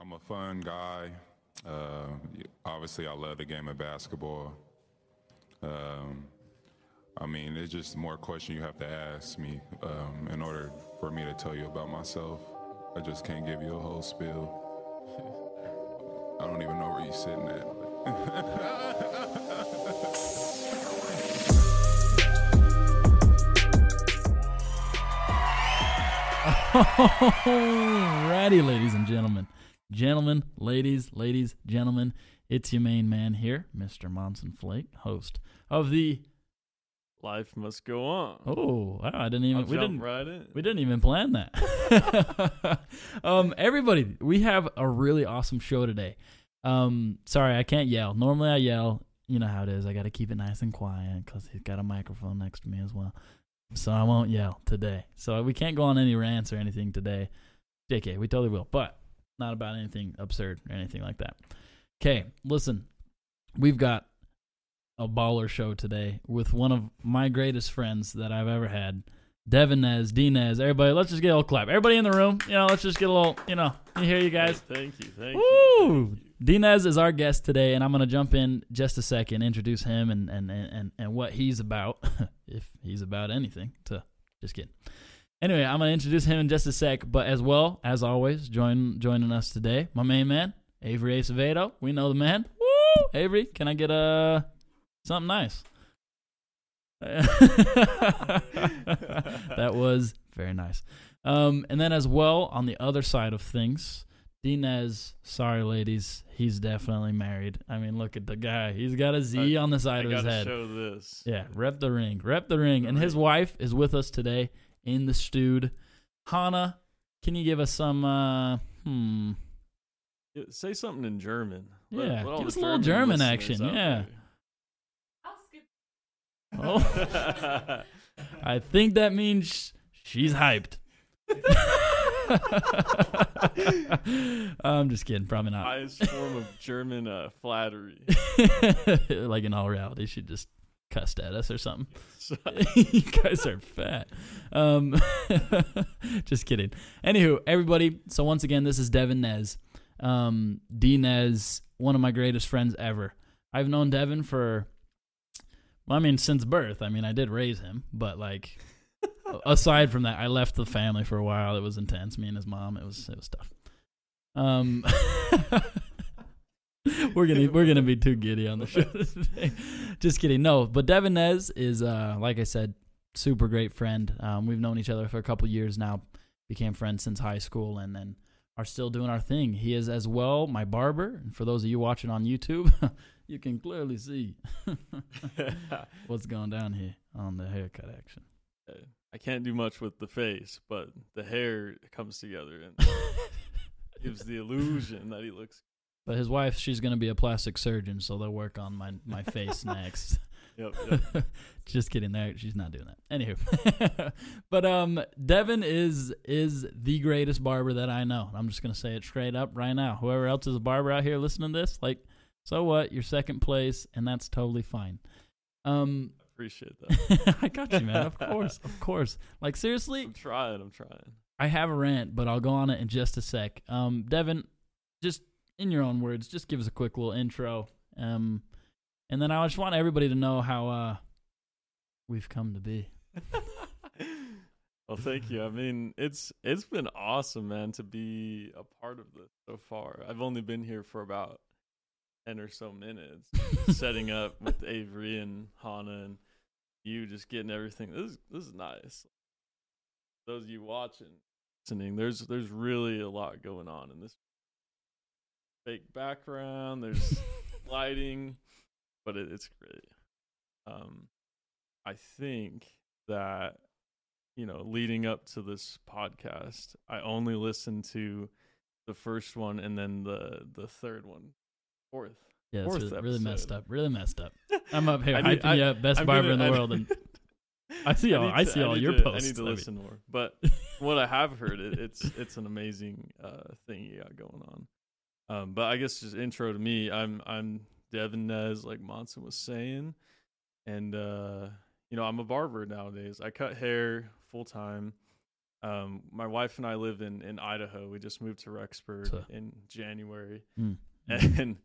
I'm a fun guy. Uh, obviously, I love the game of basketball. Um, I mean, it's just more question you have to ask me um, in order for me to tell you about myself. I just can't give you a whole spiel. I don't even know where you're sitting at. Righty, ladies and gentlemen. Gentlemen, ladies, ladies, gentlemen, it's your main man here, Mr. Monson Flake, host of the Life must go on. Oh, wow, I didn't even I'll we didn't right in. we didn't even plan that. um, everybody, we have a really awesome show today. Um, sorry, I can't yell. Normally, I yell. You know how it is. I got to keep it nice and quiet because he's got a microphone next to me as well. So I won't yell today. So we can't go on any rants or anything today. JK, we totally will, but not about anything absurd or anything like that. Okay, listen, we've got a baller show today with one of my greatest friends that I've ever had. Devin Nez, D everybody, let's just get a little clap. Everybody in the room, you know, let's just get a little, you know, you hear you guys. Hey, thank you. Thank Woo! you. Dinez is our guest today, and I'm going to jump in just a second, introduce him and, and, and, and what he's about, if he's about anything. To Just kidding. Anyway, I'm to introduce him in just a sec, but as well, as always, join joining us today, my main man, Avery Acevedo. We know the man. Woo! Avery, can I get a something nice? that was very nice. Um, and then as well, on the other side of things, Dinez, sorry ladies, he's definitely married. I mean, look at the guy. He's got a Z I- on the side I of his head. show this. Yeah, rep the ring. Rep the ring. The and his wife is with us today in the stewed. Hannah, can you give us some uh hmm Yeah, Say something in German. Yeah, all give us a little German listeners action, out yeah. there. Oh. I think that means she's hyped. I'm just kidding, probably not. Highest form of German uh, flattery. like in all reality, she just cussed at us or something. you guys are fat. Um, just kidding. Anywho, everybody. So once again, this is Devin Nez. Um, D Nez, one of my greatest friends ever. I've known Devin for, well, I mean, since birth. I mean, I did raise him, but like, aside from that, I left the family for a while. It was intense. Me and his mom. It was it was tough. Um. we're gonna we're gonna be too giddy on the show today. Just kidding. No, but Devin Nez is uh like I said, super great friend. Um, we've known each other for a couple years now. Became friends since high school, and then are still doing our thing. He is as well my barber. And for those of you watching on YouTube, you can clearly see what's going down here on the haircut action. I can't do much with the face, but the hair comes together and gives the illusion that he looks. But his wife, she's gonna be a plastic surgeon, so they'll work on my my face next. Yep. yep. Just kidding. There, she's not doing that. Anywho, but um, Devin is is the greatest barber that I know. I'm just gonna say it straight up right now. Whoever else is a barber out here listening to this, like, so what? You're second place, and that's totally fine. Um, Appreciate that. I got you, man. Of course, of course. Like seriously, I'm trying. I'm trying. I have a rant, but I'll go on it in just a sec. Um, Devin, just in your own words, just give us a quick little intro. Um, and then I just want everybody to know how uh we've come to be. well, thank you. I mean, it's it's been awesome, man, to be a part of this so far. I've only been here for about ten or so minutes, setting up with Avery and Hannah and you, just getting everything. This is, this is nice. Those of you watching, listening, there's there's really a lot going on in this fake background. There's lighting, but it, it's great. Um, I think that you know, leading up to this podcast, I only listened to the first one and then the the third one, fourth. Yeah, it's Fourth really, really messed up. Really messed up. I'm up here I need- hyping I- you up, best I'm barber gonna- in the I- world, and I see all- need I to- see all need your to- posts. I need to I mean- listen more, but what I have heard, it, it's it's an amazing uh, thing you got going on. Um, but I guess just intro to me, I'm I'm Devin Nez, like Monson was saying, and uh, you know I'm a barber nowadays. I cut hair full time. Um, my wife and I live in in Idaho. We just moved to Rexburg So- in January, Mm. and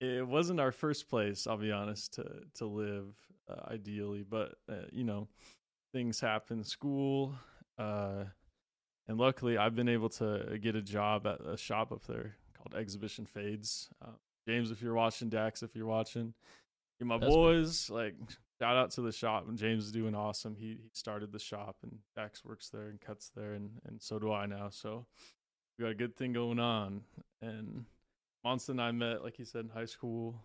it wasn't our first place. I'll be honest to to live uh, ideally, but uh, you know, things happen. School, uh, and luckily, I've been able to get a job at a shop up there called Exhibition Fades. Uh, James, if you're watching, Dax, if you're watching, you my That's boys. Like, shout out to the shop. And James is doing awesome. He he started the shop, and Dax works there and cuts there, and and so do I now. So we got a good thing going on. And Monson and I met, like he said, in high school.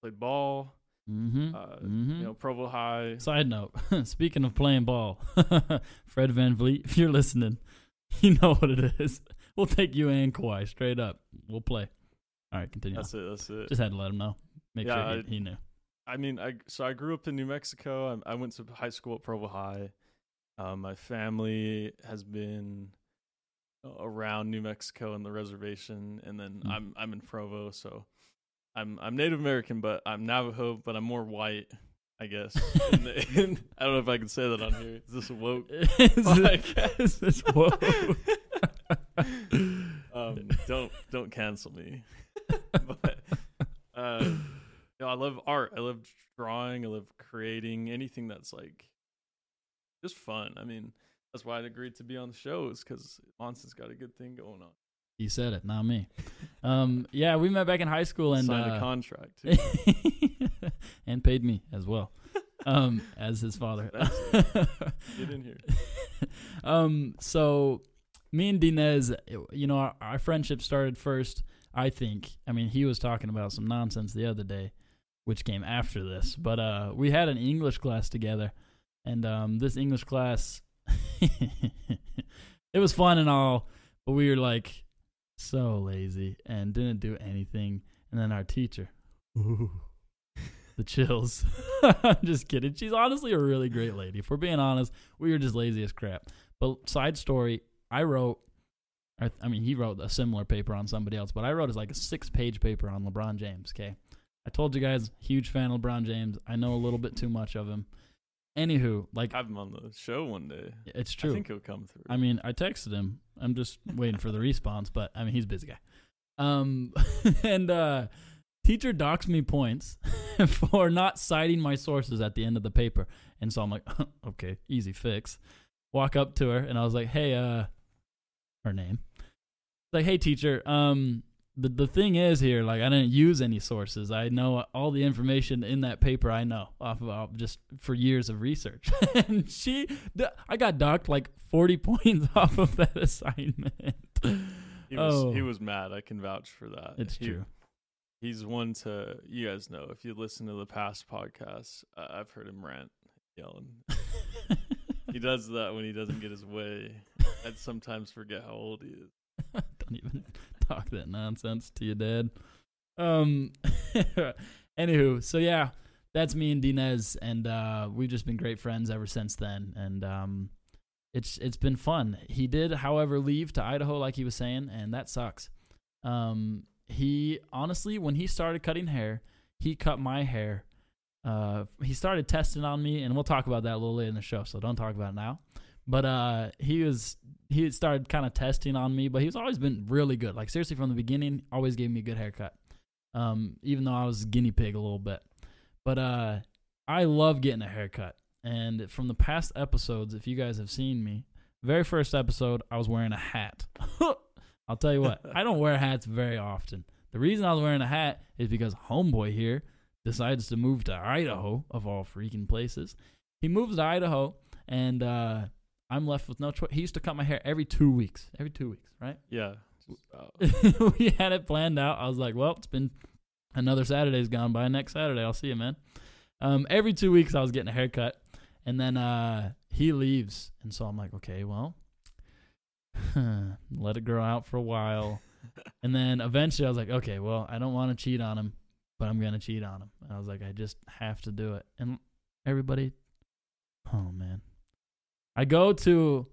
Played ball. Mm-hmm. Uh, mm-hmm. You know, Provo High. Side note: Speaking of playing ball, Fred Van Vliet, if you're listening, you know what it is. We'll take you and Kawhi straight up. We'll play. All right, continue. That's it. That's it. Just had to let him know. Make Yeah, sure I- he, he knew. I mean, I so I grew up in New Mexico. I, I went to high school at Provo High. Um, my family has been uh, around New Mexico and the reservation, and then Mm. I'm I'm in Provo, so I'm I'm Native American, but I'm Navajo, but I'm more white, I guess. In the- in- I don't know if I can say that on here. Is this a woke? is, it, is this whoa? um, don't don't cancel me. but uh, you know, I love art. I love drawing. I love creating anything that's like just fun. I mean, that's why I agreed to be on the show is because Monson's got a good thing going on. he said it, not me. Um, yeah, we met back in high school and Signed uh, a contract. And paid me as well, um, as his father. Get in here. um, so me and Dinez, you know, our, our friendship started first. I think. I mean, he was talking about some nonsense the other day, which came after this. But uh, we had an English class together, and um, this English class, it was fun and all, but we were like so lazy and didn't do anything. And then our teacher, the chills. I'm just kidding. She's honestly a really great lady. If we're being honest, we were just lazy as crap. But side story, I wrote. I, I mean, he wrote a similar paper on somebody else, but I wrote is like a six-page paper on LeBron James. Okay, I told you guys, huge fan of LeBron James. I know a little bit too much of him. Anywho, like Have him on the show one day. it's true. I think he'll come through. I mean, I texted him. I'm just waiting for the response, but I mean, he's a busy guy. Um, and uh, teacher docks me points for not citing my sources at the end of the paper, and so I'm like, okay, easy fix. Walk up to her, and I was like, hey, uh, her name, like, hey, teacher, um. The, the thing is here, like I didn't use any sources. I know all the information in that paper. I know off of uh, just for years of research. and she, I got docked like forty points off of that assignment. he was oh. he was mad. I can vouch for that. It's He- true. He's one to you guys know if you listen to the past podcasts. Uh, I've heard him rant, yelling. He does that when he doesn't get his way. I'd sometimes forget how old he is. Don't even talk that nonsense to your dad. Um. anywho, so yeah, that's me and Dinez, and uh, we've just been great friends ever since then. And um, it's it's been fun. He did, however, leave to Idaho, like he was saying, and that sucks. Um, he honestly, when he started cutting hair, he cut my hair. Uh, he started testing on me, and we'll talk about that a little later in the show. So don't talk about it now. But uh, he was he started kind of testing on me, but he's always been really good. Like seriously, from the beginning, always gave me a good haircut. Um, even though I was guinea pig a little bit, but uh, I love getting a haircut. And from the past episodes, if you guys have seen me, very first episode, I was wearing a hat. I'll tell you what, I don't wear hats very often. The reason I was wearing a hat is because homeboy here decides to move to Idaho of all freaking places. He moves to Idaho, and uh, I'm left with no choice. He used to cut my hair every two weeks, every two weeks, right? Yeah. we had it planned out. I was like, well, it's been another Saturday's gone by. Next Saturday, I'll see you, man. Um, every two weeks, I was getting a haircut, and then uh, he leaves, and so I'm like, okay, well, let it grow out for a while, and then eventually, I was like, okay, well, I don't want to cheat on him, but I'm gonna cheat on him. And I was like, I just have to do it, and everybody, oh man, I go to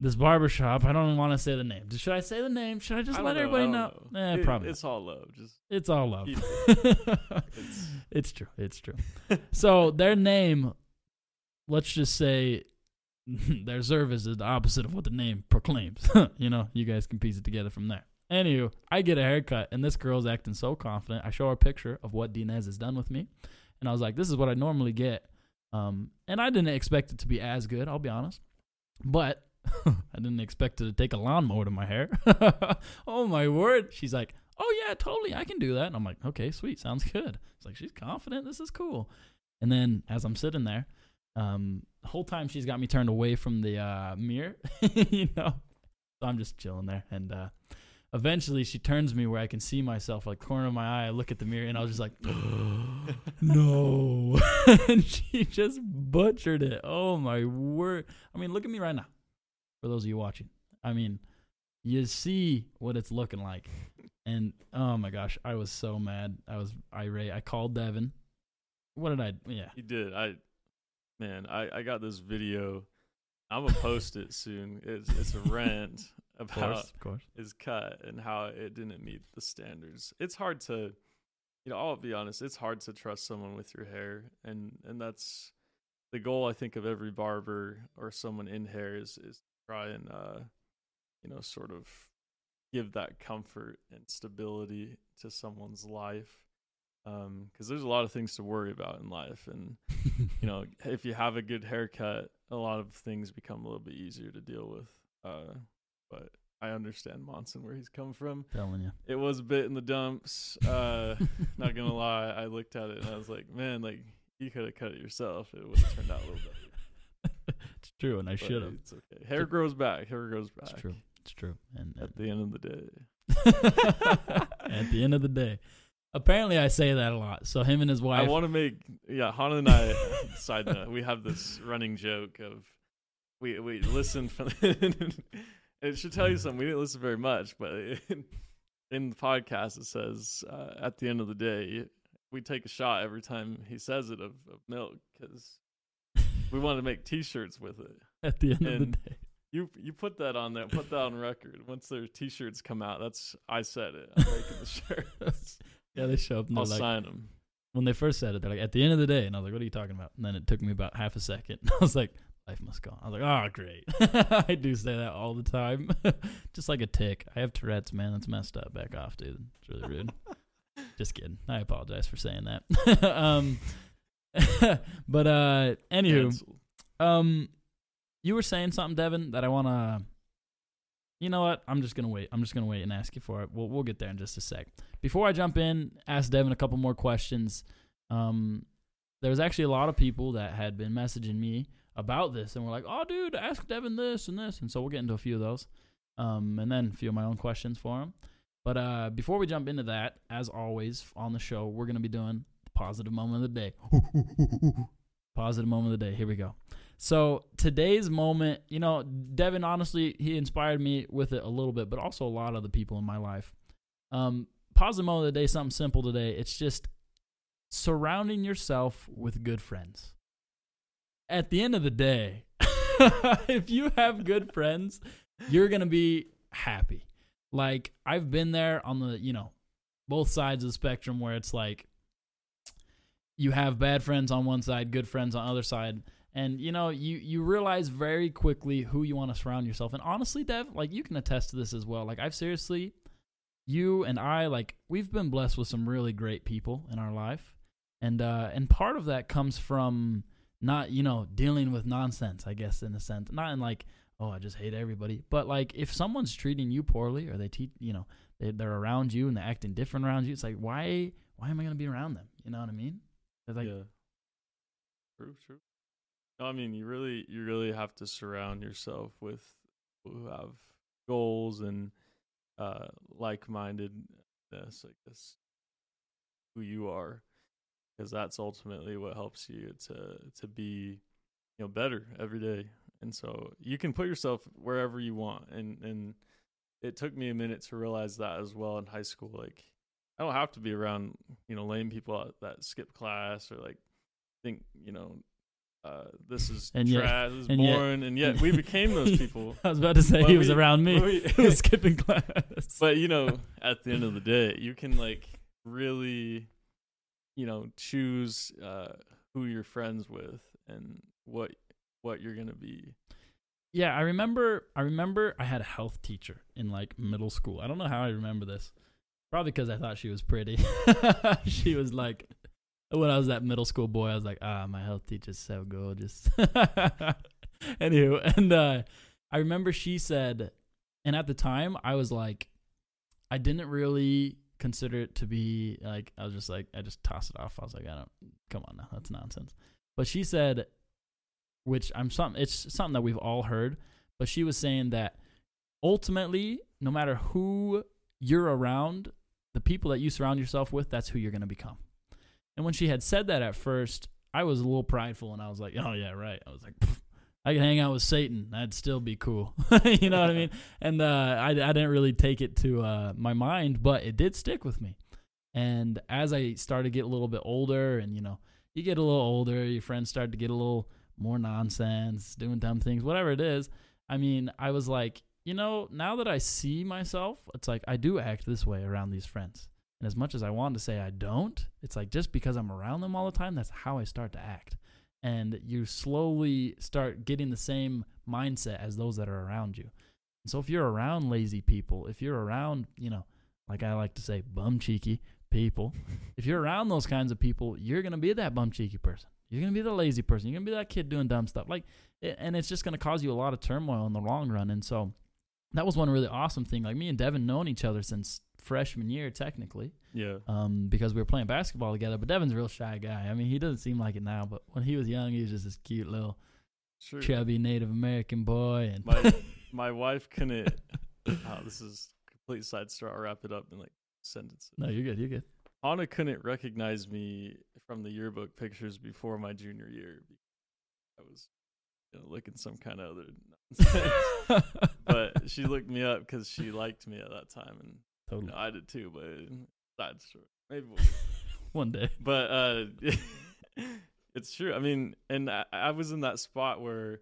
this barber shop. I don't want to say the name. Should I say the name? Should I just I let don't everybody know? don't Eh, It- probably. It's all love. Just It's all love. It's, It's- true. It's true. so their name, let's just say, their service is the opposite of what the name proclaims. you know, you guys can piece it together from there. Anywho, I get a haircut, and this girl's acting so confident. I show her a picture of what Dinez has done with me, and I was like, "This is what I normally get." Um, and I didn't expect it to be as good. I'll be honest, but I didn't expect her to take a lawnmower to my hair. oh my word! She's like, "Oh yeah, totally, I can do that." And I'm like, "Okay, sweet, sounds good." It's like she's confident. This is cool. And then as I'm sitting there, um, the whole time she's got me turned away from the uh, mirror, you know. So I'm just chilling there, and uh, eventually she turns me where I can see myself, like corner of my eye. I look at the mirror, and I was just like, "No!" and she just butchered it. Oh my word! I mean, look at me right now. For those of you watching, I mean, you see what it's looking like, and oh my gosh, I was so mad. I was irate. I called Devin. What did I? Yeah, You did. I man, I I got this video. I'm gonna post it soon. It's it's a rant of about course, of course. his cut and how it didn't meet the standards. It's hard to, you know, I'll be honest. It's hard to trust someone with your hair, and and that's the goal. I think of every barber or someone in hair is is try and uh, you know, sort of give that comfort and stability to someone's life. Um, because there's a lot of things to worry about in life, and you know, if you have a good haircut, a lot of things become a little bit easier to deal with. Uh, but I understand Monson where he's come from. telling you. It was a bit in the dumps. Uh, not gonna lie, I looked at it and I was like, man, like you could have cut it yourself. It would have turned out a little better. it's true, and I should have. It's okay. Hair grows back. Hair grows back. It's true. It's true. And At the end of the day. at the end of the day, apparently I say that a lot. So him and his wife. I want to make yeah, Hana and I. side note: We have this running joke of we we listen from. It should tell you something. We didn't listen very much, but in, in the podcast it says uh, at the end of the day we take a shot every time he says it of, of milk because we want to make T-shirts with it. at the end of the day. You you put that on there. Put that on record. Once their T-shirts come out, that's I said it. I'm making the shirts. Yeah, they show up and I'll like, sign them. when they first said it, they're like, at the end of the day. And I was like, what are you talking about? And then it took me about half a second. I was like, life must go. on. I was like, oh, great. I do say that all the time. Just like a tick. I have Tourette's, man. That's messed up. Back off, dude. It's really rude. Just kidding. I apologize for saying that. um, but uh, anywho, um, you were saying something, Devin, that I want to. You know what? I'm just gonna wait. I'm just gonna wait and ask you for it. We'll we'll get there in just a sec. Before I jump in, ask Devin a couple more questions. Um, there was actually a lot of people that had been messaging me about this, and we're like, "Oh, dude, ask Devin this and this," and so we'll get into a few of those, um, and then a few of my own questions for him. But uh, before we jump into that, as always on the show, we're gonna be doing the positive moment of the day. positive moment of the day. Here we go. So today's moment, you know, Devin honestly he inspired me with it a little bit, but also a lot of the people in my life. Um, positive moment of the day, something simple today. It's just surrounding yourself with good friends. At the end of the day, if you have good friends, you're gonna be happy. Like I've been there on the, you know, both sides of the spectrum where it's like you have bad friends on one side, good friends on the other side, and you know you you realize very quickly who you want to surround yourself. And honestly, Dev, like you can attest to this as well. Like I've seriously, you and I, like we've been blessed with some really great people in our life, and uh, and part of that comes from not you know dealing with nonsense. I guess in a sense, not in like oh I just hate everybody, but like if someone's treating you poorly or they teach you know they they're around you and they're acting different around you, it's like why why am I gonna be around them? You know what I mean? They're like yeah. True, true. No, I mean you really you really have to surround yourself with who have goals and uh like mindedness, I guess who you are. Because that's ultimately what helps you to to be, you know, better every day. And so you can put yourself wherever you want. And and it took me a minute to realize that as well in high school. Like I don't have to be around, you know, lame people that- that skip class or like think, you know, uh, this is And yet- trash, this is and yet- and yet we became those people. I was about to say But he was we- around me. we- he was skipping class. but you know, at the end of the day, you can like really, you know, choose uh, who you're friends with and what what you're gonna be. Yeah, I remember. I remember I had a health teacher in like middle school. I don't know how I remember this. Probably because I thought she was pretty. she was like, when I was that middle school boy, I was like, ah, my health teacher's so gorgeous. Anywho, and uh, I remember she said, and at the time I was like, I didn't really consider it to be like I was just like I just tossed it off. I was like, I don't come on now, that's nonsense. But she said, which I'm something it's something that we've all heard, but she was saying that ultimately, no matter who you're around, the people that you surround yourself with, that's who you're gonna become. And when she had said that at first, I was a little prideful and I was like, Oh yeah, right. I was like, "Pfft, I could hang out with Satan. That'd still be cool. you know what I mean? And uh, I, I didn't really take it to uh, my mind, but it did stick with me. And as I started to get a little bit older, and you know, you get a little older, your friends start to get a little more nonsense, doing dumb things, whatever it is. I mean, I was like, you know, now that I see myself, it's like I do act this way around these friends. And as much as I want to say I don't, it's like just because I'm around them all the time, that's how I start to act and you slowly start getting the same mindset as those that are around you. And so if you're around lazy people, if you're around, you know, like I like to say, bum cheeky people, if you're around those kinds of people, you're going to be that bum cheeky person. You're going to be the lazy person. You're going to be that kid doing dumb stuff. Like and it's just going to cause you a lot of turmoil in the long run. And so that was one really awesome thing. Like me and Devin known each other since freshman year technically Yeah. um, because we were playing basketball together. But Devin's a real shy guy. I mean, he doesn't seem like it now, but when he was young, he was just this cute little Sure. chubby Native American boy. And My my wife couldn't. Oh, this is complete side story. I'll wrap it up in like sentences. no, you're good. You're good. Anna couldn't recognize me from the yearbook pictures before my junior year. I was you know, looking some kind of other nonsense. but she looked me up because she liked me at that time, and totally. know, I did too. But side story, maybe. We'll One day. but uh it's true i mean and I, I was in that spot where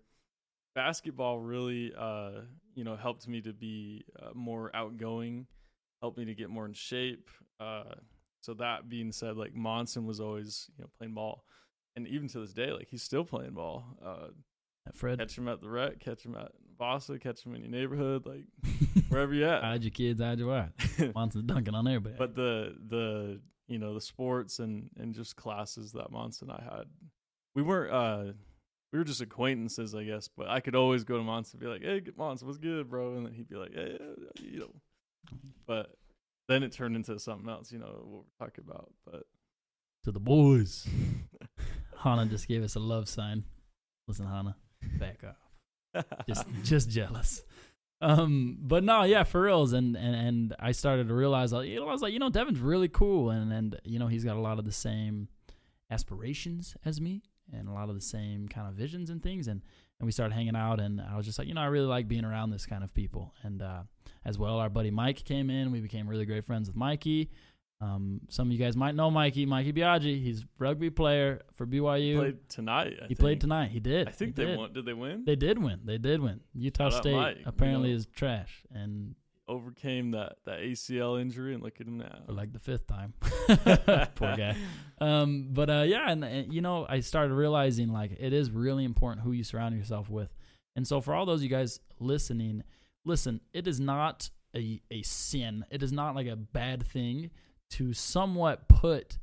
basketball really uh you know helped me to be uh, more outgoing helped me to get more in shape uh so that being said like monson was always you know playing ball and even to this day like he's still playing ball uh Fred. catch him at the rec catch him at Vasa, catch them in your neighborhood like wherever you at hide your kids, hide your wife. Monson's dunking on everybody. but the the you know the sports and and just classes that Monson and I had, we weren't uh we were just acquaintances, I guess. But I could always go to Monson and be like, "Hey, Monson, what's good, bro?" And then he'd be like, "Yeah, yeah, you know." But then it turned into something else, you know, what we're talking about. But to the boys. Hana just gave us a love sign. Listen, Hana, back off. Just just jealous. Um, but no, yeah, for reals. And, and and I started to realize, like, you know, I was like, you know, Devin's really cool, and and you know, he's got a lot of the same aspirations as me, and a lot of the same kind of visions and things. And and we started hanging out, and I was just like, you know, I really like being around this kind of people. And uh, as well, our buddy Mike came in. We became really great friends with Mikey. Um, some of you guys might know Mikey, Mikey Biaggi. He's a rugby player for BYU. played tonight. I he played tonight. He did. I think He they did. won. Did they win? They did win. They did win. Utah Shout State Mike, you apparently know. is trash, and Overcame that that ACL injury, and look at him now. for like the fifth time. Poor guy. Um, but uh, yeah, and, and you know, I started realizing like it is really important who you surround yourself with. And so for all those of you guys listening, listen, it is not a a sin. It is not like a bad thing to somewhat put,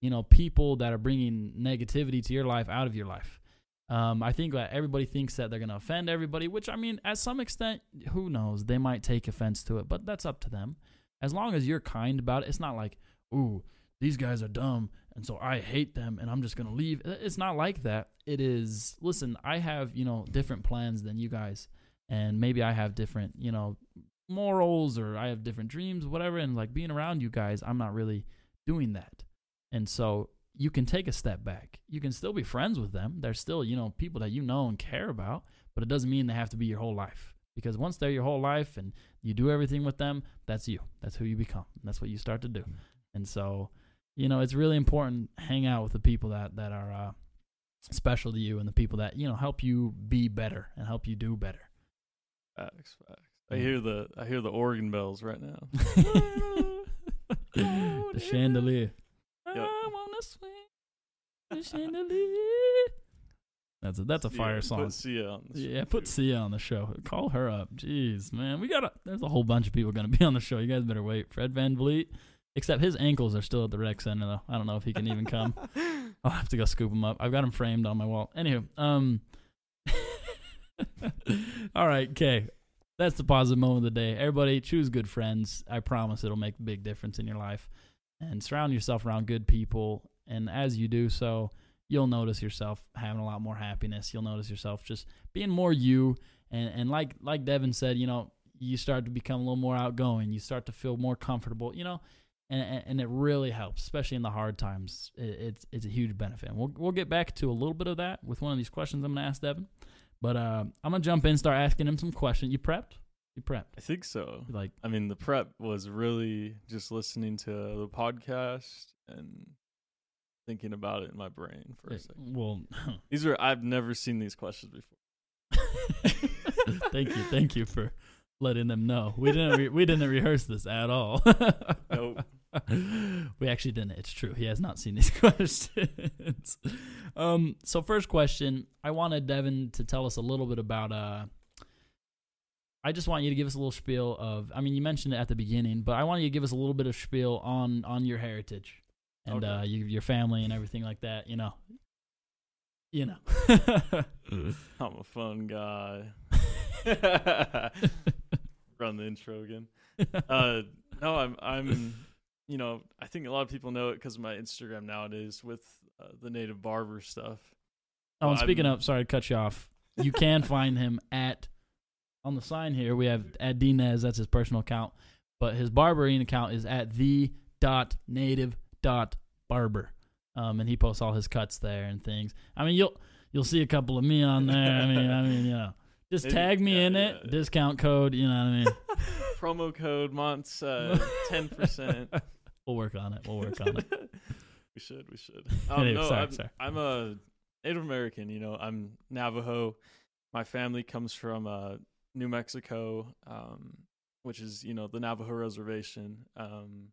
you know, people that are bringing negativity to your life out of your life. Um, I think that everybody thinks that they're going to offend everybody, which I mean, at some extent, who knows? They might take offense to it, but that's up to them. As long as you're kind about it, it's not like, ooh, these guys are dumb, and so I hate them, and I'm just going to leave. It's not like that. It is, listen, I have, you know, different plans than you guys, and maybe I have different, you know, morals or I have different dreams, whatever. And like being around you guys, I'm not really doing that. And so you can take a step back. You can still be friends with them. They're still, you know, people that you know and care about, but it doesn't mean they have to be your whole life. Because once they're your whole life and you do everything with them, that's you. That's who you become. That's what you start to do. And so, you know, it's really important hang out with the people that that are uh, special to you and the people that you know help you be better and help you do better. Facts, facts. I hear the I hear the organ bells right now. the chandelier. Yep. I wanna swing the chandelier. That's a that's a fire Sia- song. Put Sia on the show, Yeah, put too. Sia on the show. Call her up. Jeez, man, we got to There's a whole bunch of people gonna be on the show. You guys better wait. Fred Van Vliet, except his ankles are still at the rec center though. I don't know if he can even come. I'll have to go scoop him up. I've got him framed on my wall. Anywho, um, all right, okay. That's the positive moment of the day. Everybody, choose good friends. I promise it'll make a big difference in your life. And surround yourself around good people. And as you do so, you'll notice yourself having a lot more happiness. You'll notice yourself just being more you. And and like like Devin said, you know, you start to become a little more outgoing. You start to feel more comfortable. You know, and, and it really helps, especially in the hard times. It, it's it's a huge benefit. And we'll we'll get back to a little bit of that with one of these questions I'm gonna ask Devin. But uh, I'm gonna jump in, start asking him some questions. You prepped? You prepped? I think so. Like I mean, the prep was really just listening to the podcast and thinking about it in my brain for a second. well, These are I've never seen these questions before. thank you, thank you for letting them know. We didn't re- we didn't rehearse this at all. Nope. we actually didn't. It's true. He has not seen these questions. um, so first question, I wanted Devin to tell us a little bit about. Uh, I just want you to give us a little spiel of. I mean, you mentioned it at the beginning, but I want you to give us a little bit of spiel on on your heritage and Okay. uh, you, your family and everything like that. You know. You know. I'm a fun guy. Run the intro again. Uh, no, I'm I'm you know I think a lot of people know it because of my Instagram nowadays with uh, the native barber stuff. Oh, and speaking I'm- of, sorry to cut you off. You can find him at on the sign here. We have at Dinez. That's his personal account, but his barbering account is at the dot native dot barber. Um, and he posts all his cuts there and things. I mean, you'll you'll see a couple of me on there. I mean, I mean, you know, just Maybe- tag me yeah, in yeah, it. yeah. Discount code. You know what I mean? Promo code months uh, ten percent. We'll work on it. We'll work on it. we should. We should. Um, Anyway, no, sorry, I'm, sorry. I'm a Native American. You know, I'm Navajo. My family comes from uh, New Mexico, um, which is you know the Navajo reservation. Um,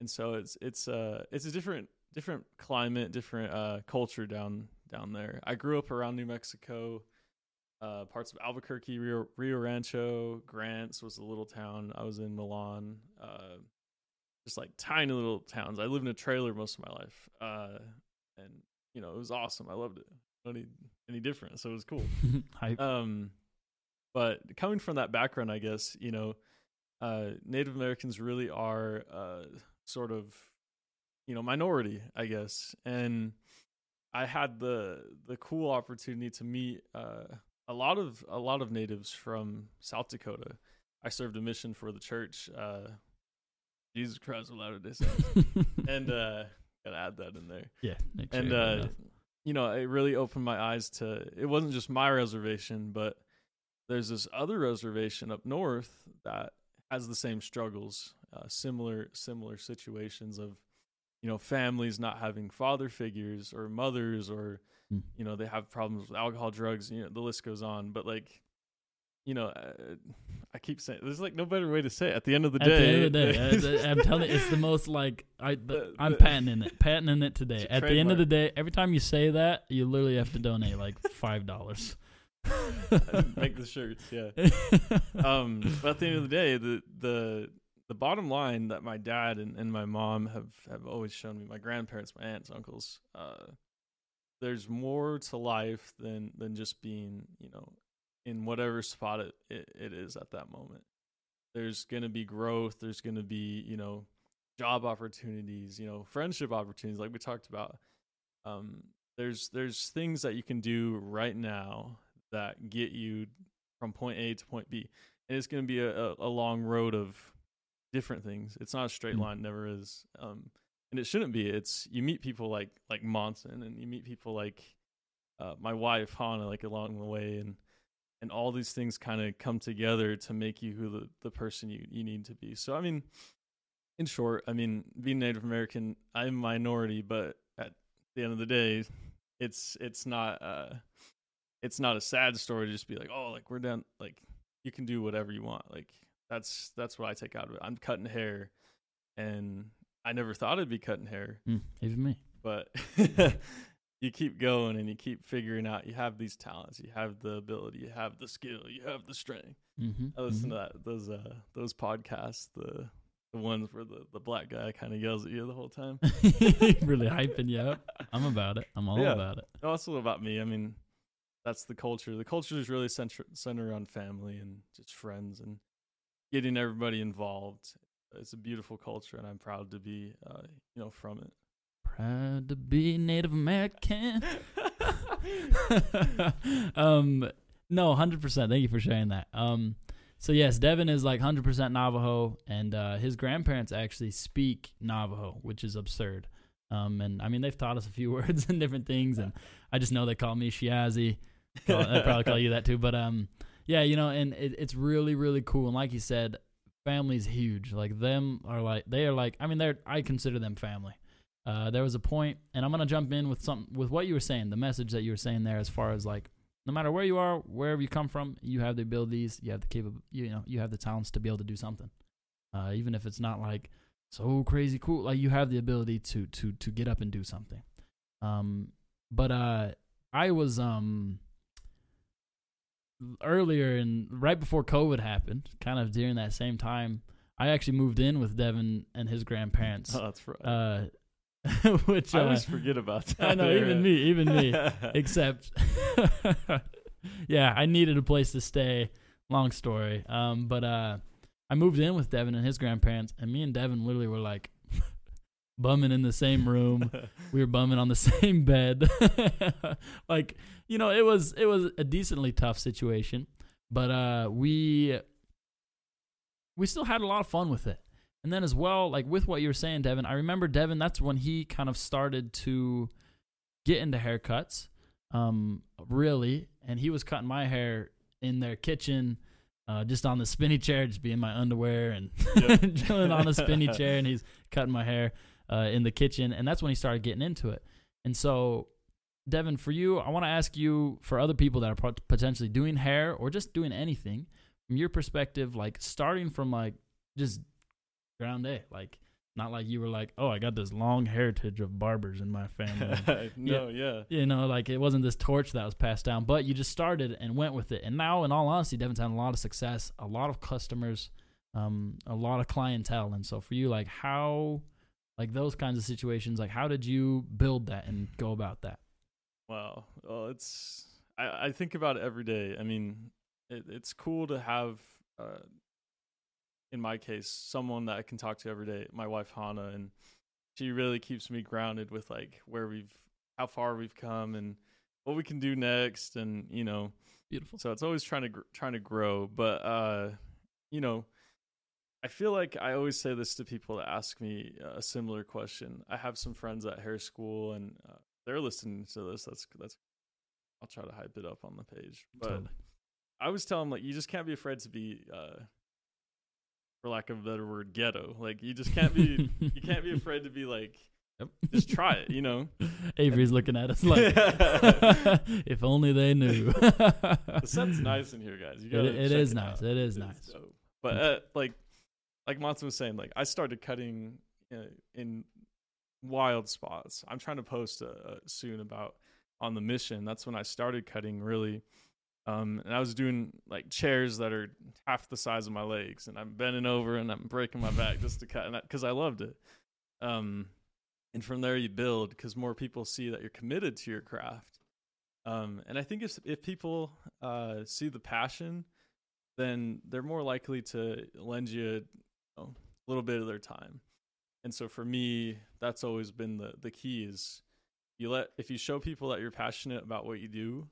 and so it's it's uh it's a different different climate, different uh culture down down there. I grew up around New Mexico. Uh, parts of Albuquerque, Rio, Rio Rancho, Grants was a little town. I was in Milan. Uh, just like tiny little towns. I lived in a trailer most of my life, uh, and you know it was awesome. I loved it. Any any different, so it was cool. Um, but coming from that background, I guess you know, uh, Native Americans really are uh, sort of you know minority, I guess, and I had the the cool opportunity to meet uh, a lot of a lot of natives from South Dakota. I served a mission for the church, uh, Jesus Christ of Latter Day Saints, and uh, gotta add that in there yeah. and you uh know. you know it really opened my eyes to it wasn't just my reservation but there's this other reservation up north that has the same struggles uh, similar similar situations of you know families not having father figures or mothers or Hmm. you know they have problems with alcohol drugs you know the list goes on but like you know uh, i keep saying there's like no better way to say it at the end of the At day the end of the day, I, I'm telling you, it's the most like I. The, I'm patenting it, patenting it today. At the end of the day, every time you say that, you literally have to donate like five dollars. make the shirts yeah um but at the end of the day the the the bottom line that my dad and, and my mom have have always shown me my grandparents my aunts uncles uh there's more to life than than just being you know in whatever spot it, it, it is at that moment there's going to be growth there's going to be you know job opportunities you know friendship opportunities like we talked about um there's there's things that you can do right now that get you from point A to point B. And it's going to be a, a, long road of different things. It's not a straight Mm. line, never is. Um, and it shouldn't be. It's you meet people like like Monson, and you meet people like uh, my wife Hannah, like along the way, and and all these things kind of come together to make you who the, the person you, you need to be. So I mean, in short, I mean, being Native American, I'm a minority, but at the end of the day, it's it's not uh it's not a sad story to just be like, oh, like we're done. Like you can do whatever you want. Like that's that's what I take out of it. I'm cutting hair, and I never thought I'd be cutting hair, Mm, even me. but you keep going and you keep figuring out you have these talents, you have the ability, you have the skill, you have the strength. Mm-hmm. I listen to that those uh those podcasts, the the ones where the, the black guy kind of yells at you the whole time. really hyping you up. I'm about it. I'm all Yeah. about it. also about me. I mean, that's the culture. The culture is really centered centered on family and just friends and getting everybody involved. It's a beautiful culture, and I'm proud to be, uh, you know, from it. Proud to be Native American. um, no, hundred percent. Thank you for sharing that. Um, so yes, Devin is like hundred percent Navajo, and uh, his grandparents actually speak Navajo, which is absurd. Um, and I mean they've taught us a few words and different things, and I just know they call me Shiazi. Call, they probably call you that too, but um, yeah, you know, and it, it's really really cool. And like you said, family's huge. Like them are like they are like I mean they're I consider them family. Uh, there was a point, and I'm gonna jump in with something with what you were saying, the message that you were saying there, as far as like, no matter where you are, wherever you come from, you have the abilities, you have the capable, you know, you have the talents to be able to do something, uh, even if it's not like so crazy cool. Like you have the ability to to to get up and do something. Um, but uh, I was um earlier and right before COVID happened, kind of during that same time, I actually moved in with Devin and his grandparents. Oh, that's right. Uh, which I uh, always forget about that. I know, even me, even me. except, yeah, I needed a place to stay. Long story. Um, but uh, I moved in with Devin and his grandparents, and me and Devin literally were like bumming in the same room. we were bumming on the same bed. like, you know, it was it was a decently tough situation, but uh, we we still had a lot of fun with it. And then as well, like with what you were saying, Devin, I remember Devin. That's when he kind of started to get into haircuts, um, really. And he was cutting my hair in their kitchen, uh, just on the spinny chair, just being my underwear and Yep. chilling on the spinny chair, and he's cutting my hair uh, in the kitchen. And that's when he started getting into it. And so, Devin, for you, I want to ask you for other people that are potentially doing hair or just doing anything, from your perspective, like starting from like just ground A, like not like you were like, oh, I got this long heritage of barbers in my family. no, yeah. you know, like it wasn't this torch that was passed down, but you just started and went with it. And now, in all honesty, Devin's had a lot of success, a lot of customers, um, a lot of clientele. And so, for you, like how, like those kinds of situations, like how did you build that and go about that? Wow. Well, it's I, I think about it every day. I mean, it, it's cool to have, uh, in my case, someone that I can talk to every day. My wife Hannah, and she really keeps me grounded with like where we've, how far we've come, and what we can do next, and you know. Beautiful. So it's always trying to gr- trying to grow, but uh, you know, I feel like I always say this to people that ask me a similar question. I have some friends at hair school, and uh, they're listening to this. That's that's. I'll try to hype it up on the page, but Totally. I always tell them like you just can't be afraid to be, uh, for lack of a better word, ghetto. Like you just can't be you can't be afraid to be like Yep. just try it. You know, Avery's looking at us like, if only they knew. the set's nice in here, guys. You It- gotta it check is nice. out. It is It's nice. dope. But uh, like, like Monson was saying, like I started cutting uh, in wild spots. I'm trying to post uh, soon about on the mission. That's when I started cutting really. Um, and I was doing like chairs that are half the size of my legs, and I'm bending over and I'm breaking my back just to cut, because I loved it. Um, and from there you build because more people see that you're committed to your craft. Um, and I think if if people uh, see the passion, then they're more likely to lend you, you know, a little bit of their time. And so for me, that's always been the the key is you let if you show people that you're passionate about what you do,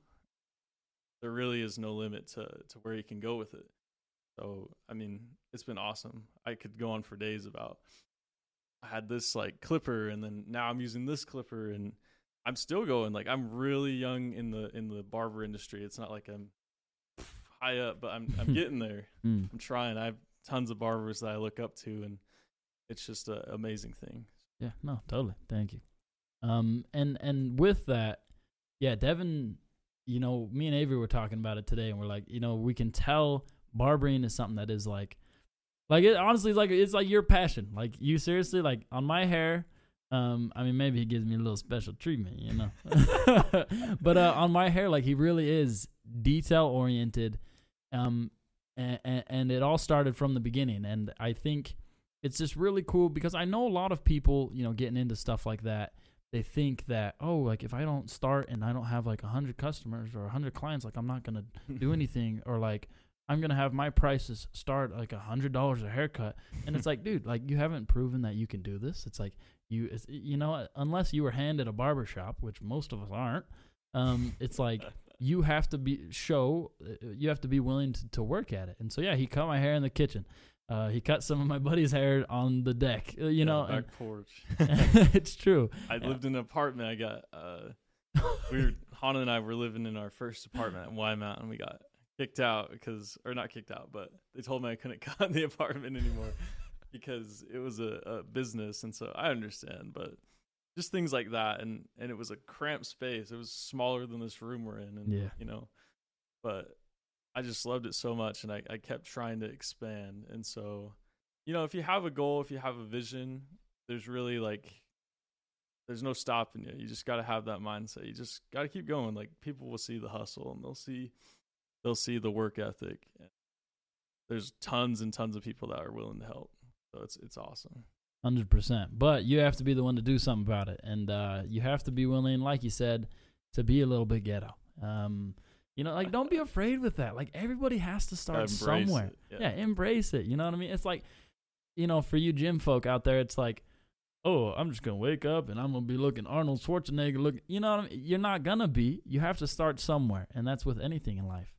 there really is no limit to to where you can go with it. So I mean, it's been awesome. I could go on for days about I had this like clipper and then now I'm using this clipper and I'm still going like I'm really young in the in the barber industry. It's not like I'm high up, but I'm I'm getting there. Mm. I'm trying. I have tons of barbers that I look up to and it's just an amazing thing. Yeah, no, totally. Thank you. Um, and and with that, yeah, Devin, you know, me and Avery were talking about it today, and we're like, you know, we can tell barbering is something that is like, like it honestly, like it's like your passion. Like you seriously, like on my hair, Um, I mean, maybe he gives me a little special treatment, you know. but uh, on my hair, like he really is detail oriented. Um, and, and, and it all started from the beginning. And I think it's just really cool because I know a lot of people, you know, getting into stuff like that. They think that oh, like if I don't start and I don't have like a hundred customers or a hundred clients, like I'm not gonna do anything, or like I'm gonna have my prices start like a hundred dollars a haircut, and it's like, dude, like you haven't proven that you can do this. It's like you, it's, you know, unless you were handed a barber shop, which most of us aren't. Um, it's like you have to be show, uh, you have to be willing to, to work at it. And so yeah, he cut my hair in the kitchen. Uh, he cut some of my buddy's hair on the deck. uh, You Yeah, know, back porch. it's true. I Yeah. lived in an apartment. I got uh, we were Hannah and I were living in our first apartment at Y Mountain. We got kicked out because, or not kicked out, but they told me I couldn't cut in the apartment anymore because it was a, a business, and so I understand. But just things like that, and and it was a cramped space. It was smaller than this room we're in, and Yeah. you know, but I just loved it so much, and I I kept trying to expand, and so. You know, if you have a goal, if you have a vision, there's really like there's no stopping you. You just got to have that mindset. You just got to keep going. Like people will see the hustle and they'll see they'll see the work ethic. There's tons and tons of people that are willing to help. So it's it's awesome. Hundred percent. But you have to be the one to do something about it, and uh, you have to be willing, like you said, to be a little bit ghetto. Um, you know, like don't be afraid with that. Like everybody has to start Embrace somewhere. it. Yeah. embrace it. You know what I mean? It's like, you know, for you gym folk out there, it's like, oh, I'm just gonna wake up and I'm gonna be looking Arnold Schwarzenegger. Look, you know what I mean? You're not gonna be. You have to start somewhere, and that's with anything in life.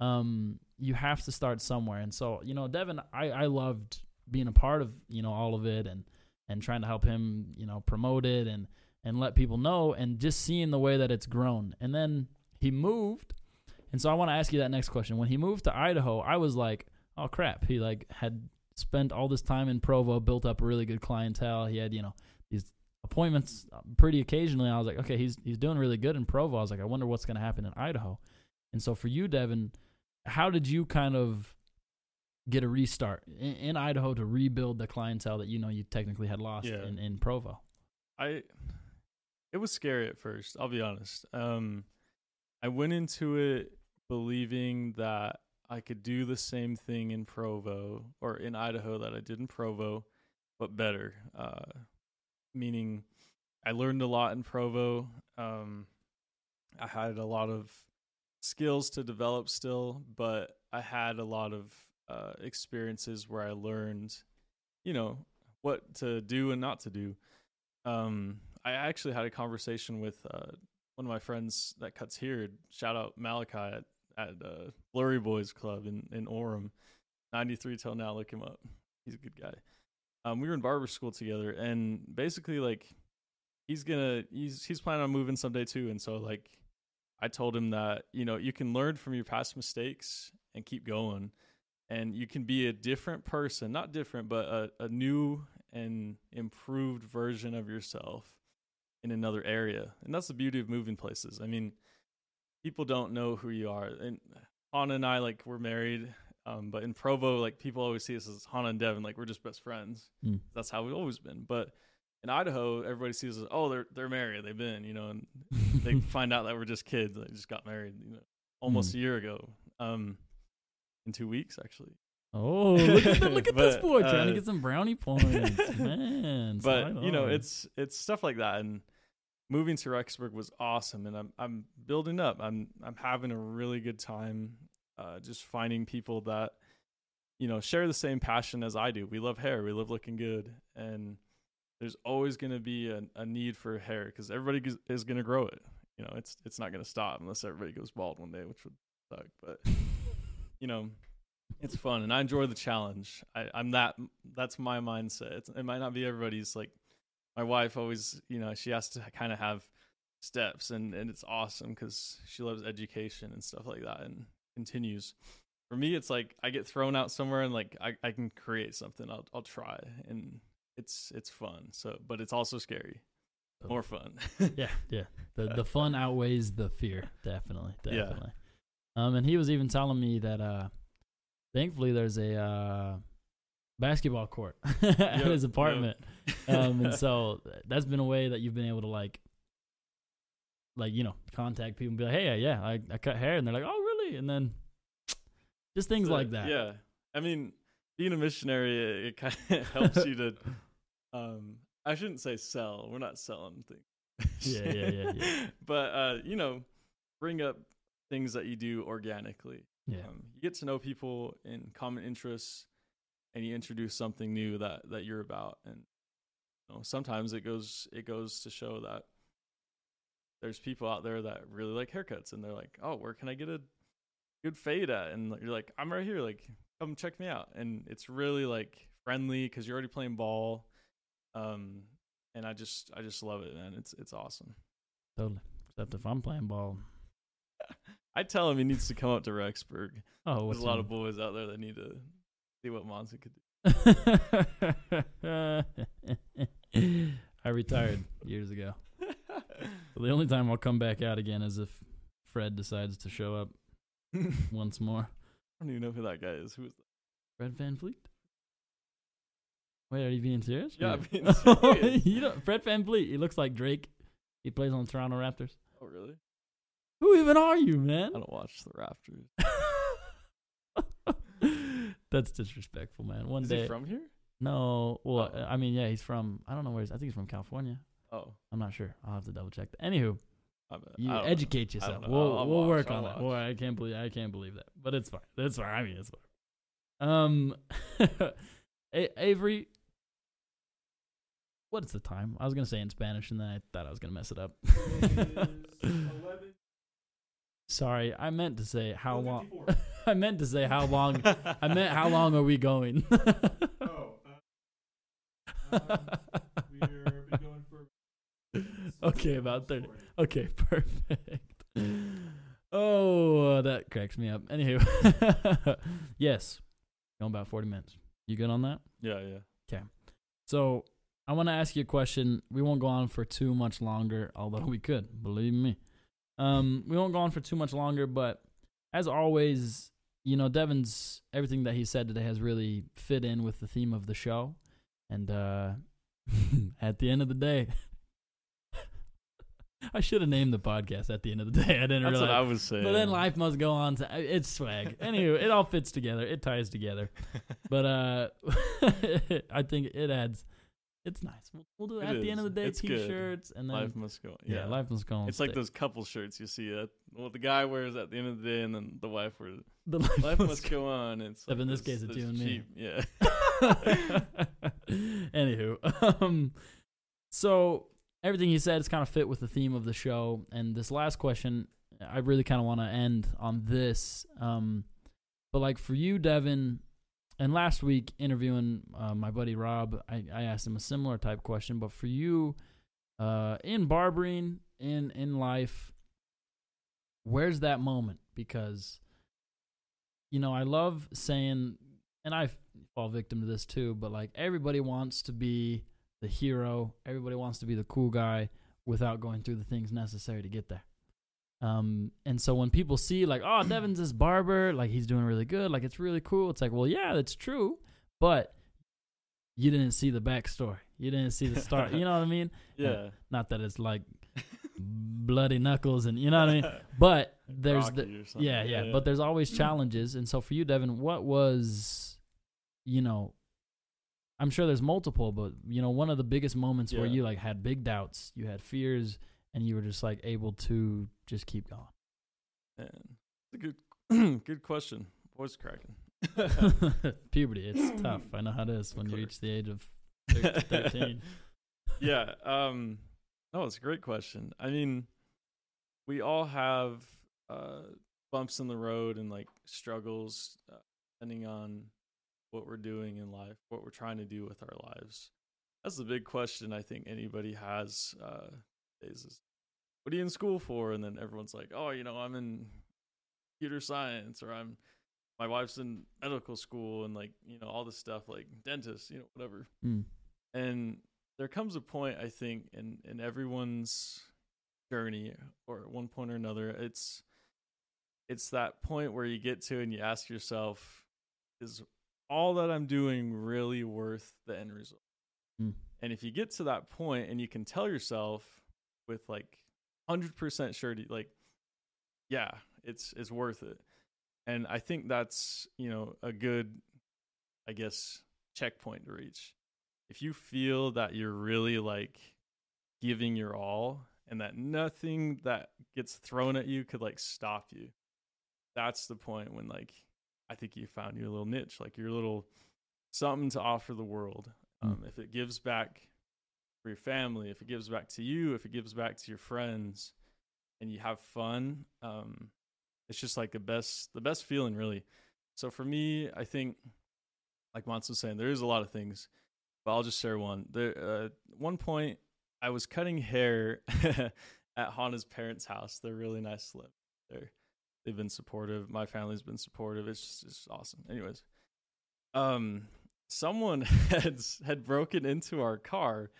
Um, you have to start somewhere, and so you know, Devin, I I loved being a part of you know all of it and and trying to help him you know promote it and and let people know and just seeing the way that it's grown and then he moved and so i want to ask you that next question when he moved to idaho i was like oh crap he like had spent all this time in provo built up a really good clientele he had you know these appointments uh, pretty occasionally i was like okay he's he's doing really good in provo i was like i wonder what's going to happen in idaho and so for you devin how did you kind of get a restart in, in Idaho to rebuild the clientele that you know you technically had lost Yeah. in, in Provo. I it was scary at first, I'll be honest. Um I went into it believing that I could do the same thing in Provo or in Idaho that I did in Provo, but better. Uh meaning I learned a lot in Provo. Um I had a lot of skills to develop still, but I had a lot of uh experiences where I learned, you know, what to do and not to do um i actually had a conversation with uh one of my friends that cuts here shout out malachi at, at uh blurry boys club in in orem 93 till now look him up he's a good guy um we were in barber school together and basically like he's gonna he's he's planning on moving someday too and so like i told him that you know you can learn from your past mistakes and keep going and you can be a different person not different but a, a new and improved version of yourself in another area. And that's the beauty of moving places. I mean, people don't know who you are. And Hannah and I, like, we're married. Um, but in Provo, like, people always see us as Hannah and Devin, like, we're just best friends. Mm. That's how we've always been. But in Idaho, everybody sees us oh, they're, they're married. They've been, you know, and they find out that we're just kids. They just got married, you know, almost Mm. a year ago. Um, in two weeks, actually. oh, look at, the, look at this But, boy trying to uh, get some brownie points, man. but you know it's it's stuff like that and moving to Rexburg was awesome and I'm I'm building up. I'm I'm having a really good time uh just finding people that you know share the same passion as I do. We love hair. We love looking good. And there's always going to be a, a need for hair cuz everybody is- is going to grow it. You know it's it's not going to stop unless everybody goes bald one day which would suck but you know it's fun and I enjoy the challenge. I, I'm that that's my mindset. It's, it might not be everybody's like my wife always, you know, she has to kind of have steps and and it's awesome because she loves education and stuff like that and continues. For me, it's like I get thrown out somewhere and like I, I can create something. I'll I'll try and it's it's fun. So, but it's also scary. More fun. yeah, yeah. The the fun outweighs the fear, definitely, Yeah. definitely. Um, and he was even telling me that uh, thankfully there's a uh, basketball court at Yep, his yep. apartment. Um, and so that's been a way that you've been able to like, like you know, contact people and be like, hey, yeah, I, I cut hair, and they're like, oh, really? And then just things So, like that. Yeah, I mean, being a missionary, it, it kind of helps you to. Um, I shouldn't say sell. We're not selling things. Yeah, yeah, yeah, yeah. but uh, you know, bring up things that you do organically. Yeah. Um, you get to know people in common interests, and you introduce something new that that you're about. And you know, sometimes it goes it goes to show that there's people out there that really like haircuts, and they're like, "Oh, where can I get a good fade at?" And you're like, "I'm right here. Like, come check me out." And it's really like friendly because you're already playing ball. Um, and I just I just love it, man. It's it's awesome. Totally. Except if I'm playing ball. I tell him he needs to come up to Rexburg. Oh, There's a lot of boys out there that need to see what Monson could do. I retired years ago. The only time I'll come back out again is if Fred decides to show up once more. I don't even know who that guy is. Who is that? Fred VanVleet? Wait, are you being serious? Yeah, I'm being serious. you know, Fred VanVleet. He looks like Drake. He plays on the Toronto Raptors. Oh, really? Who even are you, man? I don't watch the Raptors. That's disrespectful, man. One Is day, he from here? no. Well, Oh. I mean, yeah, he's from. I don't know where. He's, I think he's from California. Oh, I'm not sure. I'll have to double check. That. Anywho, I bet. you I don't know. educate I don't yourself. know. We'll I'll- I'll we'll watch, work I'll on that. watch. Well, I can't believe I can't believe that, but it's fine. That's fine. I mean, it's fine. Um, A- Avery, what is the time? I was gonna say in Spanish, and then I thought I was gonna mess it up. Sorry, I meant to say how long. I meant to say how long. I meant how long are we going? okay, about thirty. Okay, perfect. Oh, that cracks me up. Anywho, yes, going about forty minutes. You good on that? yeah, yeah. Okay, so I want to ask you a question. We won't go on for too much longer, although we could, believe me. Um, we won't go on for too much longer, but as always, you know, Devin's everything that he said today has really fit in with the theme of the show. And uh at the end of the day, I should have named the podcast at the end of the day. I didn't That's realize. what I was saying. But then life must go on. To, it's swag. Anyway, it all fits together. It ties together. But uh, I think it adds. It's nice. We'll, we'll do it, at the end of the day. It's. T-shirts and then life must go. On. Yeah, life must go on. It's like those couple shirts you see. At, well, the guy wears at the end of the day, and then the wife wears. The life, Life must must go on. It's like in this case, it's this you and me. Yeah. Anywho, um, so everything he said is kind of fit with the theme of the show. And this last question, I really kind of want to end on this. Um, but like for you, Devin, and last week interviewing uh, my buddy Rob, I, I asked him a similar type question. But for you, uh, in barbering, in in life, where's that moment? Because you know, I love saying, and I fall victim to this too, but like everybody wants to be the hero, everybody wants to be the cool guy without going through the things necessary to get there. Um, and so when people see like, oh, Devin's this barber, like he's doing really good, like it's really cool. It's like, well, yeah, that's true, but you didn't see the backstory. You didn't see the start. you know what I mean? yeah. Not that it's like bloody knuckles and you know what I mean. But there's the, something. yeah, yeah, But there's always challenges, and so for you, Devin, what was, you know, I'm sure there's multiple, but you know, one of the biggest moments where you like had big doubts, you had fears, and you were just like able to just keep going. Man, it's a good, good question. Voice cracking. Puberty, it's tough. I know how it is when you reach the age of 13. yeah. Um. No, it's a great question. I mean, we all have uh, bumps in the road and like struggles, uh, depending on what we're doing in life, what we're trying to do with our lives. That's the big question I think anybody has. Uh, is, is what are you in school for? And then everyone's like, oh, you know, I'm in computer science, or I'm my wife's in medical school, and like you know all this stuff, like dentist, you know, whatever Mm. and there comes a point i think in in everyone's journey or at one point or another it's it's that point where you get to and you ask yourself is all that I'm doing really worth the end result? Hmm. And if you get to that point and you can tell yourself with like 100% surety, like, yeah, it's it's worth it. And I think that's you know a good, I guess, checkpoint to reach. If you feel that you're really like giving your all and that nothing that gets thrown at you could like stop you, that's the point when like I think you found your little niche, like your little something to offer the world. Mm. Um, if it gives back for your family, if it gives back to you, if it gives back to your friends, and you have fun, um, it's just like the best, the best feeling, really. So for me, I think, like Mons was saying, there is a lot of things, but I'll just share one. There, uh, one point, I was cutting hair at Hana's parents' house. They're really nice to live there. They've been supportive. My family's been supportive. It's just, it's just awesome. Anyways, um, someone had had broken into our car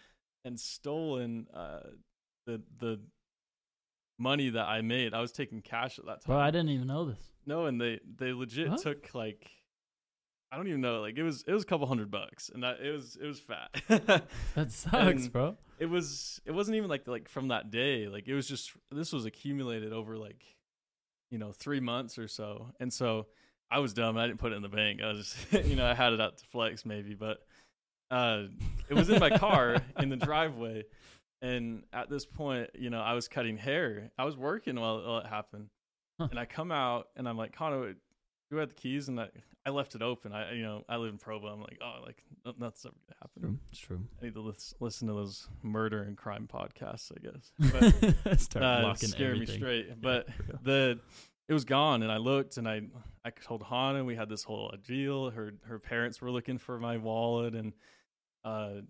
and stolen uh the the money that I made. I was taking cash at that time. Bro, I didn't even know this. No, and they they legit What? took like I don't even know. Like it was it was a couple hundred bucks, and that it was it was fat. That sucks, And- bro. it was it wasn't even like like from that day. Like it was just this was accumulated over like you know three months or so, and so I was dumb. I didn't put it in the bank. I was just you know I had it out to flex maybe, but uh, it was in my car in the driveway. And at this point, you know, I was cutting hair. I was working while, while it happened, Huh. and I come out and I'm like, Connor, you had the keys, and I I left it open. I you know I live in Provo. I'm like, oh, like no- that's never gonna happen. True. It's true. I need to lis- listen to those murder and crime podcasts, I guess. But Start uh, locking scare everything. me straight. Yeah, But the it was gone, and I looked, and I I told Hannah we had this whole deal. Her her parents were looking for my wallet, and uh,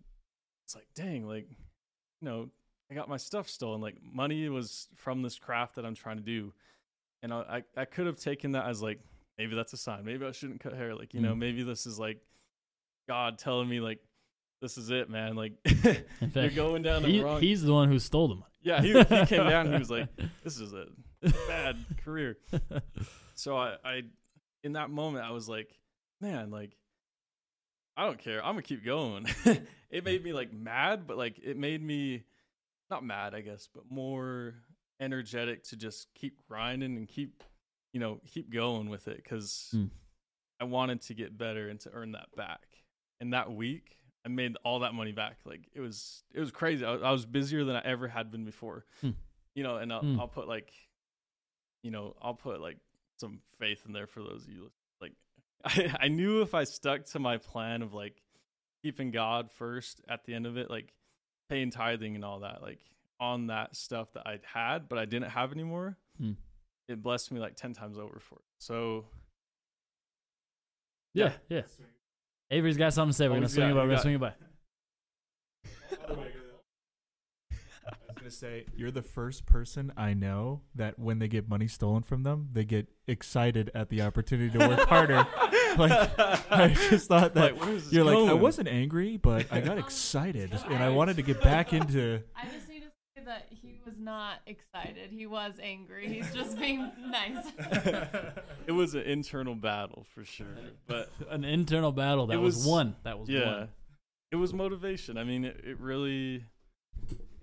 it's like, dang, like you know, I got my stuff stolen. Like money was from this craft that I'm trying to do, and I I, I could have taken that as like maybe that's a sign. Maybe I shouldn't cut hair. Like you know, Mm. maybe this is like God telling me like this is it, man. Like In you're going down the he, wrong. he's the one who stole the money. yeah, he he came down. He was like, this is a bad career. So I, I, in that moment, I was like, man, like, I don't care. I'm gonna keep going. it made me like mad, but like it made me not mad, I guess, but more energetic to just keep grinding and keep, you know, keep going with it because Mm. I wanted to get better and to earn that back. And that week, I made all that money back. Like it was, it was crazy. I, was- I was busier than I ever had been before. Hmm. You know, and I'll, Hmm. I'll put like, you know, I'll put like some faith in there for those of you. Like, I, I knew if I stuck to my plan of like keeping God first at the end of it, like paying tithing and all that, like on that stuff that I'd had, but I didn't have anymore, Hmm. it blessed me like 10 times over for it. So, Yeah, yeah. Avery's got something to say. We're Oh, gonna swing it by. We're gonna swing it by. I was gonna say you're the first person I know that when they get money stolen from them, they get excited at the opportunity to work harder. Like I just thought that like, you're like I wasn't angry, but I got excited so and I I- wanted to get back into. I just need to say that he was not excited. He was angry. He's just being nice. it was an internal battle for sure. But An internal battle that was, was- one. That was yeah, one. it was motivation. I mean, it, it really,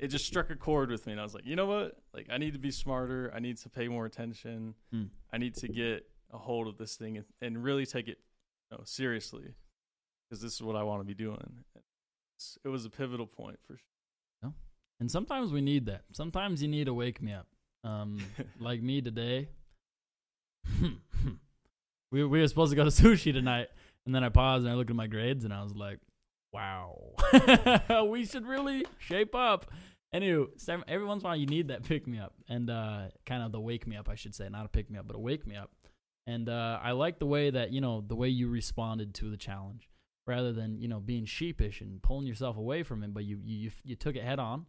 it just struck a chord with me. And I was like, you know what? Like, I need to be smarter. I need to pay more attention. Hmm. I need to get a hold of this thing and, and really take it you know, seriously because this is what I want to be doing. It's, it was a pivotal point for sure. And sometimes we need that. Sometimes you need to wake me up. Um, like me today. we we were supposed to go to sushi tonight, and then I paused and I looked at my grades, and I was like, "Wow, we should really shape up." Anyway, some- every once in a while you need that pick me up, and uh, kind of the wake me up, I should say, not a pick me up, but a wake me up. And uh, I like the way that you know the way you responded to the challenge, rather than you know being sheepish and pulling yourself away from it, but you you you, you took it head on.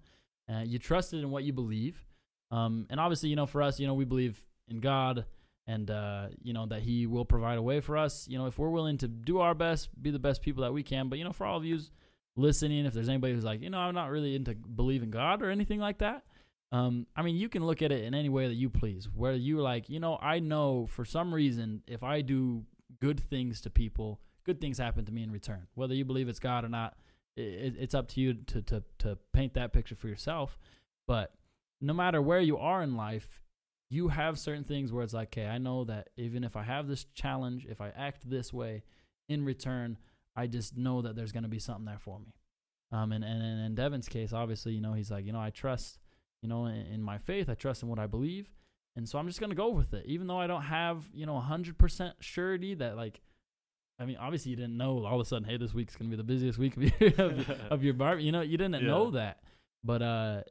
Uh, you trusted in what you believe. Um, and obviously, you know, for us, you know, we believe in God and, uh, you know, that He will provide a way for us, you know, if we're willing to do our best, be the best people that we can. But, you know, for all of you listening, if there's anybody who's like, you know, I'm not really into believing God or anything like that, um, I mean, you can look at it in any way that you please, where you're like, you know, I know for some reason, if I do good things to people, good things happen to me in return. Whether you believe it's God or not, it, it's up to you to to to paint that picture for yourself. But no matter where you are in life, you have certain things where it's like, okay, I know that even if I have this challenge, if I act this way, in return, I just know that there's going to be something there for me. Um, and, and, and in Devin's case, obviously, you know, he's like, you know, I trust, you know, in, in my faith, I trust in what I believe. And so I'm just going to go with it, even though I don't have, you know, 100% surety that, like, I mean, obviously, you didn't know all of a sudden, hey, this week's going to be the busiest week of your, of, of your bar. You know, you didn't Yeah. know that. But uh,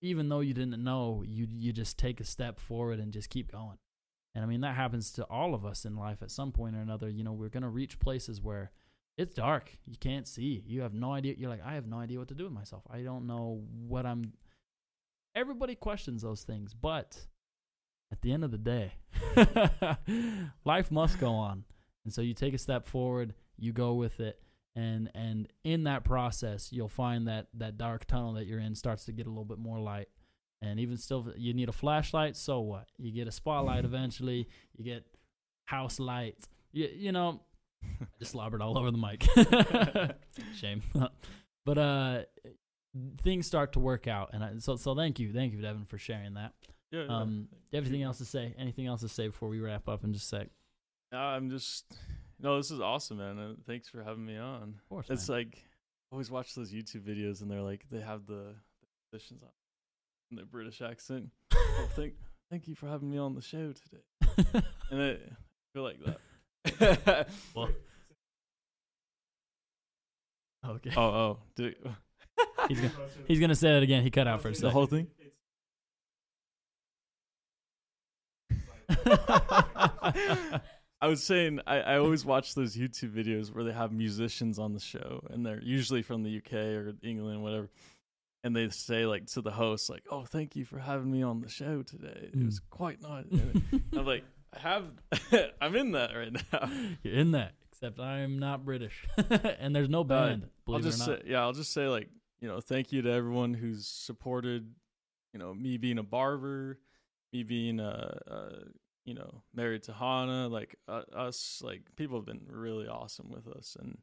even though you didn't know, you you just take a step forward and just keep going. And I mean, that happens to all of us in life at some point or another. You know, we're to reach places where it's dark. You can't see. You have no idea. You're like, I have no idea what to do with myself. I don't know what I'm. Everybody questions those things, but at the end of the day, life must go on. And so you take a step forward, you go with it, and and in that process, you'll find that that dark tunnel that you're in starts to get a little bit more light. And even still, you need a flashlight. So what? You get a spotlight eventually. You get house lights. You you know, I just slobbered all over the mic. Shame. but uh, things start to work out, and I, so so thank you, thank you, Devin, for sharing that. Yeah, yeah. Um, do you have anything else to say? Anything else to say before we wrap up in just a sec? Uh, I'm just no. This is awesome, man. And thanks for having me on. Of course, It's man. like I always watch those YouTube videos, and they're like they have the, the musicians on in their British accent. oh, thank thank you for having me on the show today. And I feel like that. Well, okay. oh oh, did it, He's gonna he's gonna say it again. He cut out for a the whole thing. I was saying I, I always watch those YouTube videos where they have musicians on the show and they're usually from the UK or England, whatever. And they say like to the host, like, "Oh, thank you for having me on the show today. It was Mm. quite nice." And I'm like, "I have, I'm in that right now." You're in that, except I'm not British, and there's no band. I'll just it or not. say, yeah, I'll just say like, you know, thank you to everyone who's supported, you know, me being a barber, me being a, a you know, married to Hana, like uh, us, like people have been really awesome with us, and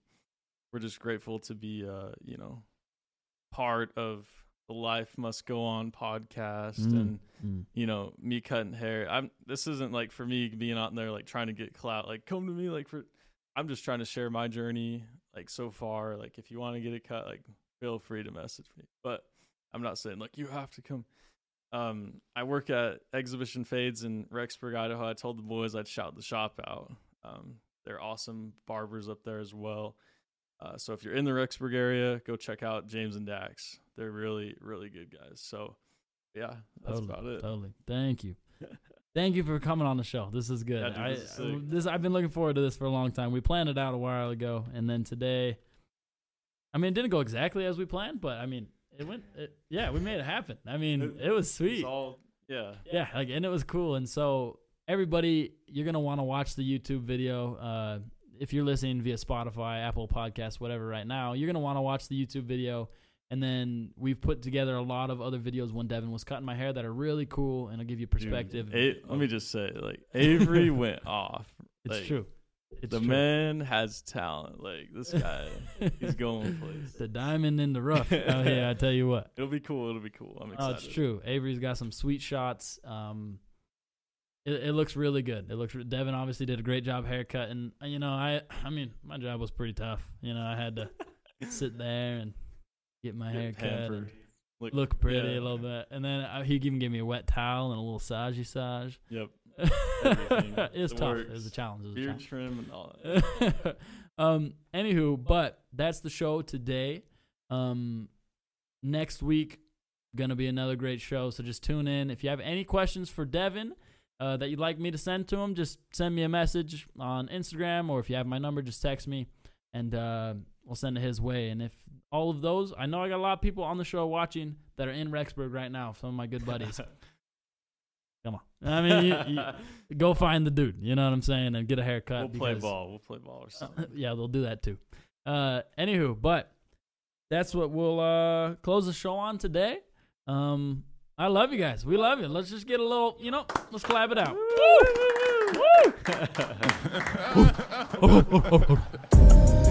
we're just grateful to be, uh, you know, part of the Life Must Go On podcast, Mm, and mm. you know, me cutting hair. I'm this isn't like for me being out there like trying to get clout. Like come to me like for I'm just trying to share my journey like so far. Like if you want to get it cut, like feel free to message me. But I'm not saying like you have to come. Um, I work at Exhibition Fades in Rexburg, Idaho. I told the boys I'd shout the shop out. Um, they're awesome barbers up there as well. Uh, so if you're in the Rexburg area, go check out James and Dax. They're really, really good guys. So yeah, that's totally, about it. Totally. Thank you. Thank you for coming on the show. This is good. Yeah, dude, I, this is this I've been looking forward to this for a long time. We planned it out a while ago, and then today, I mean, it didn't go exactly as we planned, but I mean, it went. It, yeah, we made it happen. I mean, it was sweet. It's all yeah. yeah like and it was cool and so everybody you're gonna want to watch the youtube video uh if you're listening via spotify apple Podcasts, whatever right now you're gonna want to watch the youtube video and then we've put together a lot of other videos when devin was cutting my hair that are really cool and i'll give you perspective Dude, let me just say, like Avery went off. it's like, true it's the true. man has talent. Like this guy, he's going places. the diamond in the rough oh yeah i tell you what It'll be cool. It'll be cool. I'm excited. Oh, it's true. Avery's got some sweet shots. Um, it, it looks really good. It looks. re- Devin obviously did a great job haircut, and uh, you know, I, I mean, my job was pretty tough. You know, I had to sit there and get my Get hair cut and. Look, look pretty yeah. a little bit, and then uh, he even gave me a wet towel and a little saggy sage. Yep. Everything. it was It tough. It works. was a challenge. It was a Beard challenge. trim and all that. um anywho but that's the show today um next week gonna be another great show so just tune in if you have any questions for devin uh, that you'd like me to send to him just send me a message on instagram or if you have my number just text me and uh, we'll send it his way and if all of those i know i got a lot of people on the show watching that are in rexburg right now some of my good buddies come on i mean you, you, go find the dude you know what i'm saying and get a haircut we'll play ball. We'll play ball or uh, something. yeah, they'll do that too. Uh, anywho, but that's what we'll uh, close the show on today. Um, I love you guys. We love you. Let's just get a little, you know, let's clap it out. Woo! Woo! Woo!